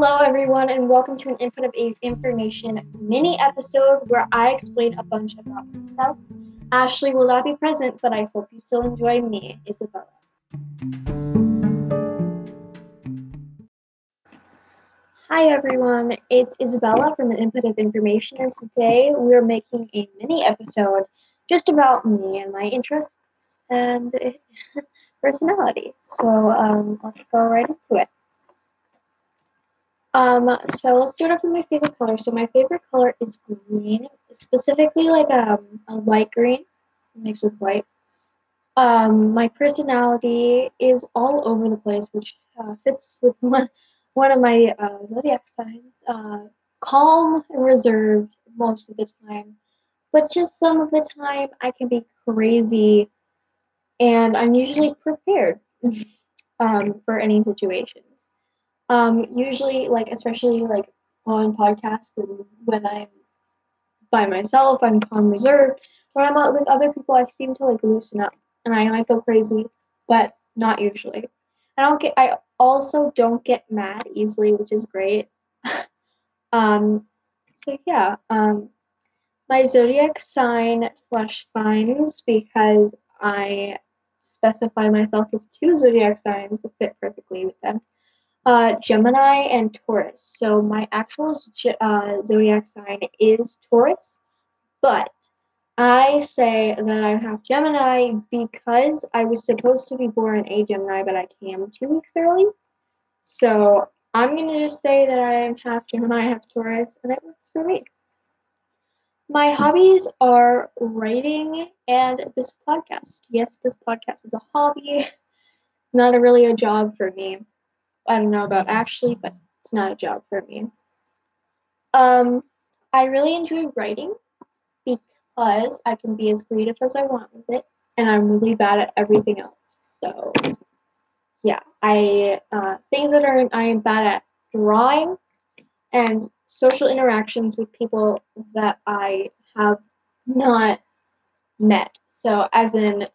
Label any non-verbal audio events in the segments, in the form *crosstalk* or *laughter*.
Hello, everyone, and welcome to an Input of Information mini episode where I explain a bunch about myself. Ashley will not be present, but I hope you still enjoy me, Isabella. Hi, everyone. It's Isabella from an Input of Information, and today we're making a mini episode just about me and my interests and *laughs* personality. So um, let's go right into it. Um, so let's start off with my favorite color. So my favorite color is green, specifically like um, a light green mixed with white. Um, my personality is all over the place, which uh, fits with *laughs* one one of my uh, zodiac signs. Uh, calm and reserved most of the time, but just some of the time I can be crazy, and I'm usually prepared *laughs* um, for any situation. Um, usually, like especially like on podcasts and when I'm by myself, I'm calm, reserved. When I'm out with other people, I seem to like loosen up, and I might go crazy, but not usually. I don't get. I also don't get mad easily, which is great. *laughs* um, so yeah. Um, my zodiac sign slash signs because I specify myself as two zodiac signs to fit perfectly with them uh, Gemini and Taurus. So my actual uh, zodiac sign is Taurus, but I say that I have Gemini because I was supposed to be born a Gemini, but I came two weeks early. So I'm gonna just say that I am half Gemini, half Taurus, and it works for me. My hobbies are writing and this podcast. Yes, this podcast is a hobby, not a really a job for me. I don't know about Ashley, but it's not a job for me. Um, I really enjoy writing because I can be as creative as I want with it, and I'm really bad at everything else. So, yeah, I uh, things that are I am bad at drawing and social interactions with people that I have not met. So, as in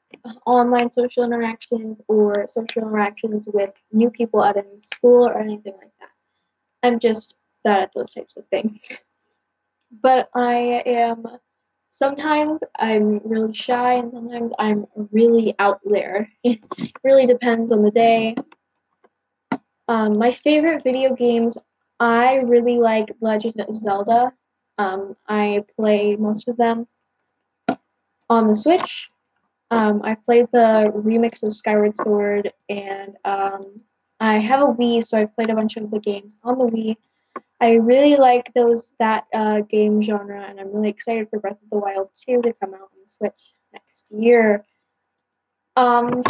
online social interactions or social interactions with new people at a new school or anything like that. I'm just bad at those types of things. But I am sometimes I'm really shy and sometimes I'm really out there. *laughs* it really depends on the day. Um, my favorite video games, I really like Legend of Zelda. Um, I play most of them on the Switch. Um, I played the remix of Skyward Sword, and um, I have a Wii, so I played a bunch of the games on the Wii. I really like those that uh, game genre, and I'm really excited for Breath of the Wild 2 to come out on the Switch next year. Um,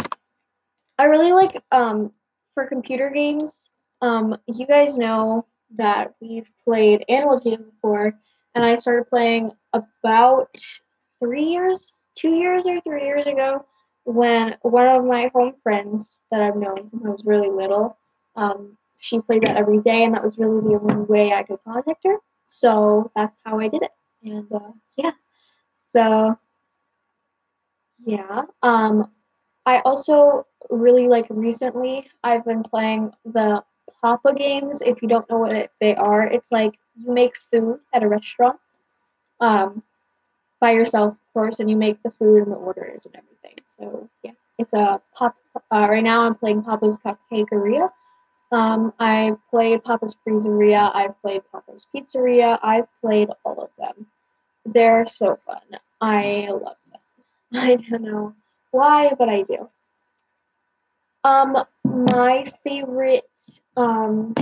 I really like um, for computer games. Um, you guys know that we've played Animal Jam before, and I started playing about three years, two years or three years ago, when one of my home friends that I've known since I was really little, um, she played that every day, and that was really the only way I could contact her. So that's how I did it. And uh, yeah, so yeah. Um, I also really like recently. I've been playing the Papa games. If you don't know what they are, it's like you make food at a restaurant. Um, by yourself, of course, and you make the food and the orders and everything. So yeah, it's a pop. Uh, right now, I'm playing Papa's Cupcakeria. Um, I played Papa's Freezeria. I've played Papa's Pizzeria. I've played all of them. They're so fun. I love them. *laughs* I don't know why, but I do. Um, my favorite um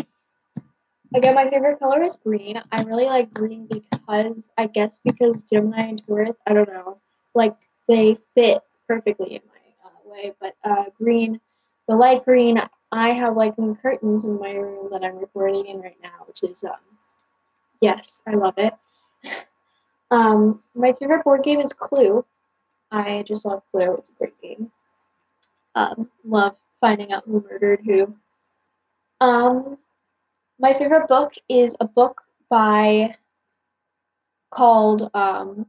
Again, my favorite color is green. I really like green because I guess because Gemini and Taurus, I don't know, like they fit perfectly in my uh, way. But uh, green, the light green, I have like new curtains in my room that I'm recording in right now, which is um, yes, I love it. *laughs* um, my favorite board game is Clue. I just love Clue. It's a great game. Um, love finding out who murdered who. Um, my favorite book is a book by called um,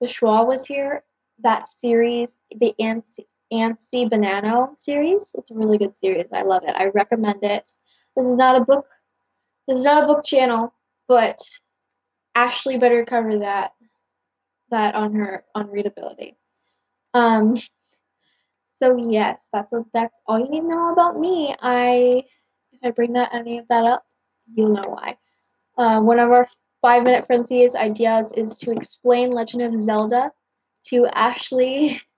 The Schwa Was Here. That series, the Antsy, Antsy series. It's a really good series. I love it. I recommend it. This is not a book This is not a book channel, but Ashley better cover that that on her on readability. Um so yes, that's a, that's all you need to know about me. I I bring that any of that up, you'll know why. Uh, one of our five minute frenzies ideas is to explain Legend of Zelda to Ashley. *laughs*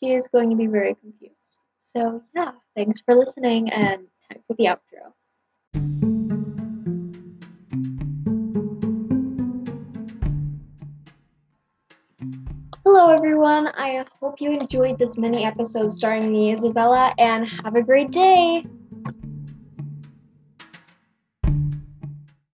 She is going to be very confused. So yeah, thanks for listening and time for the outro. Hello, everyone. I hope you enjoyed this mini episode starring me, Isabella, and have a great day.